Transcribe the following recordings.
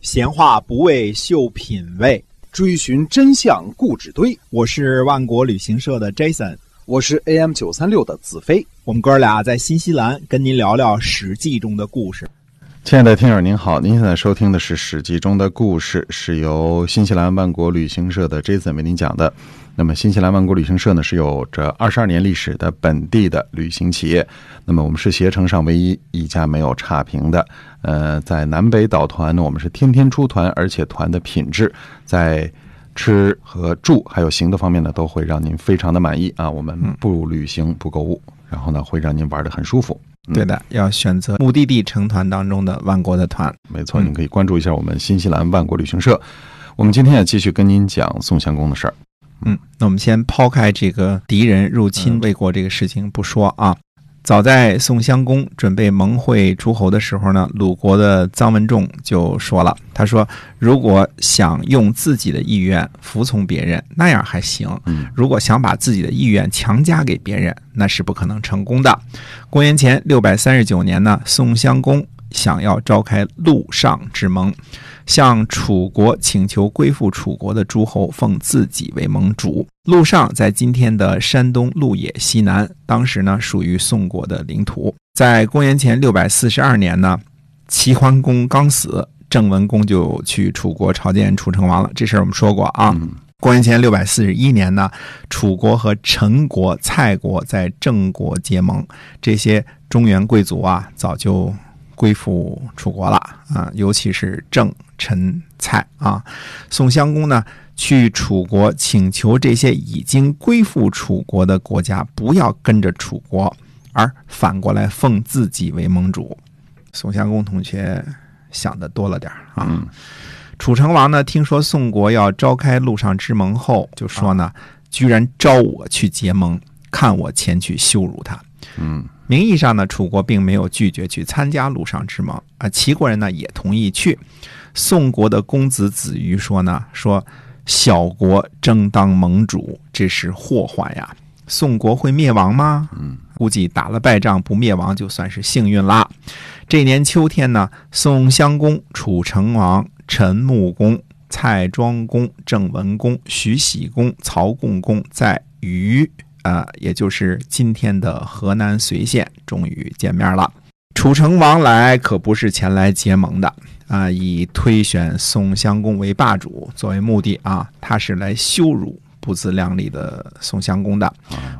闲话不为秀品味，追寻真相故纸堆。我是万国旅行社的 Jason，我是 AM 九三六的子飞。我们哥俩在新西兰跟您聊聊《史记》中的故事。亲爱的听友您好，您现在收听的是《史记》中的故事，是由新西兰万国旅行社的 Jason 为您讲的。那么，新西兰万国旅行社呢是有着二十二年历史的本地的旅行企业。那么，我们是携程上唯一一家没有差评的。呃，在南北岛团呢，我们是天天出团，而且团的品质在吃和住还有行的方面呢，都会让您非常的满意啊。我们不旅行不购物，然后呢，会让您玩的很舒服。对的，要选择目的地成团当中的万国的团。没错，您可以关注一下我们新西兰万国旅行社。我们今天也继续跟您讲宋襄公的事儿。嗯，那我们先抛开这个敌人入侵魏国这个事情不说啊。早在宋襄公准备盟会诸侯的时候呢，鲁国的臧文仲就说了：“他说，如果想用自己的意愿服从别人，那样还行；如果想把自己的意愿强加给别人，那是不可能成功的。”公元前六百三十九年呢，宋襄公想要召开陆上之盟。向楚国请求归附楚国的诸侯奉自己为盟主。陆上在今天的山东陆野西南，当时呢属于宋国的领土。在公元前六百四十二年呢，齐桓公刚死，郑文公就去楚国朝见楚成王了。这事儿我们说过啊。公元前六百四十一年呢，楚国和陈国、蔡国在郑国结盟，这些中原贵族啊早就归附楚国了啊，尤其是郑。陈蔡啊，宋襄公呢去楚国请求这些已经归附楚国的国家不要跟着楚国，而反过来奉自己为盟主。宋襄公同学想的多了点啊。楚成王呢听说宋国要召开陆上之盟后，就说呢，居然招我去结盟，看我前去羞辱他。嗯，名义上呢，楚国并没有拒绝去参加陆上之盟啊，齐国人呢也同意去。宋国的公子子瑜说呢：“说小国争当盟主，这是祸患呀。宋国会灭亡吗？嗯，估计打了败仗不灭亡就算是幸运啦。这年秋天呢，宋襄公、楚成王、陈穆公、蔡庄公、郑文公、徐喜公、曹共公在虞，呃，也就是今天的河南随县，终于见面了。楚成王来可不是前来结盟的。”啊，以推选宋襄公为霸主作为目的啊，他是来羞辱不自量力的宋襄公的。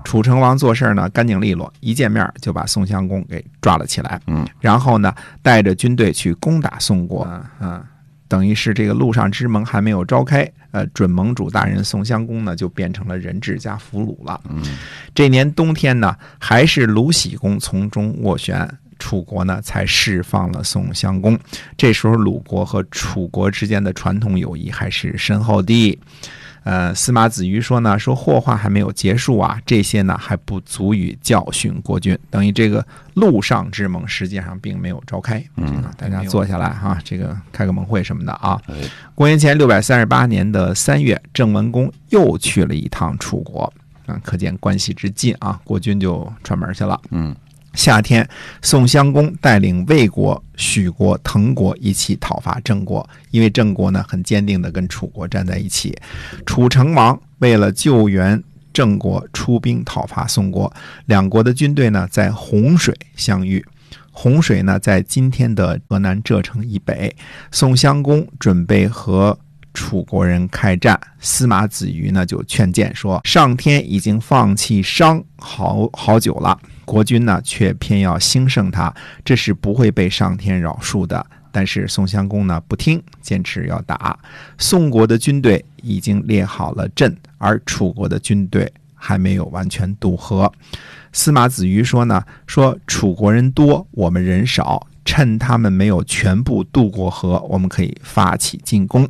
楚成王做事呢干净利落，一见面就把宋襄公给抓了起来。嗯，然后呢带着军队去攻打宋国。啊，等于是这个陆上之盟还没有召开，呃，准盟主大人宋襄公呢就变成了人质加俘虏了。嗯，这年冬天呢，还是卢喜公从中斡旋。楚国呢，才释放了宋襄公。这时候，鲁国和楚国之间的传统友谊还是深厚的。呃，司马子瑜说呢，说祸患还没有结束啊，这些呢还不足以教训国君。等于这个陆上之盟实际上并没有召开。嗯，大家坐下来哈，这个开个盟会什么的啊。公元前六百三十八年的三月，郑文公又去了一趟楚国，啊，可见关系之近啊，国君就串门去了。嗯。夏天，宋襄公带领魏国、许国、滕国一起讨伐郑国，因为郑国呢很坚定地跟楚国站在一起。楚成王为了救援郑国，出兵讨伐宋国。两国的军队呢在洪水相遇。洪水呢在今天的河南柘城以北。宋襄公准备和楚国人开战，司马子瑜呢就劝谏说：“上天已经放弃商好好久了。”国君呢，却偏要兴盛他，这是不会被上天饶恕的。但是宋襄公呢，不听，坚持要打。宋国的军队已经列好了阵，而楚国的军队还没有完全渡河。司马子瑜说呢，说楚国人多，我们人少，趁他们没有全部渡过河，我们可以发起进攻。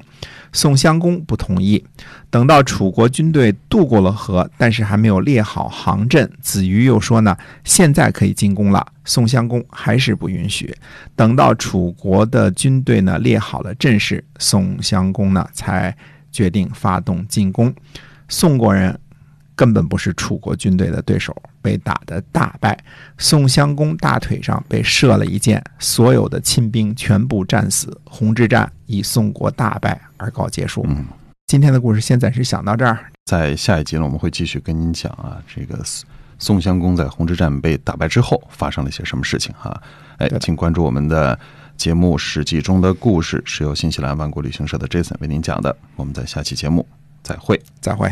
宋襄公不同意。等到楚国军队渡过了河，但是还没有列好航阵，子瑜又说呢，现在可以进攻了。宋襄公还是不允许。等到楚国的军队呢列好了阵势，宋襄公呢才决定发动进攻。宋国人根本不是楚国军队的对手，被打得大败。宋襄公大腿上被射了一箭，所有的亲兵全部战死。洪之战以宋国大败而告结束。嗯，今天的故事先暂时讲到这儿。在下一集呢，我们会继续跟您讲啊，这个宋襄公在洪之战被打败之后发生了一些什么事情哈。哎请关注我们的节目《史记》中的故事，是由新西兰万国旅行社的 Jason 为您讲的。我们在下期节目再会。再会。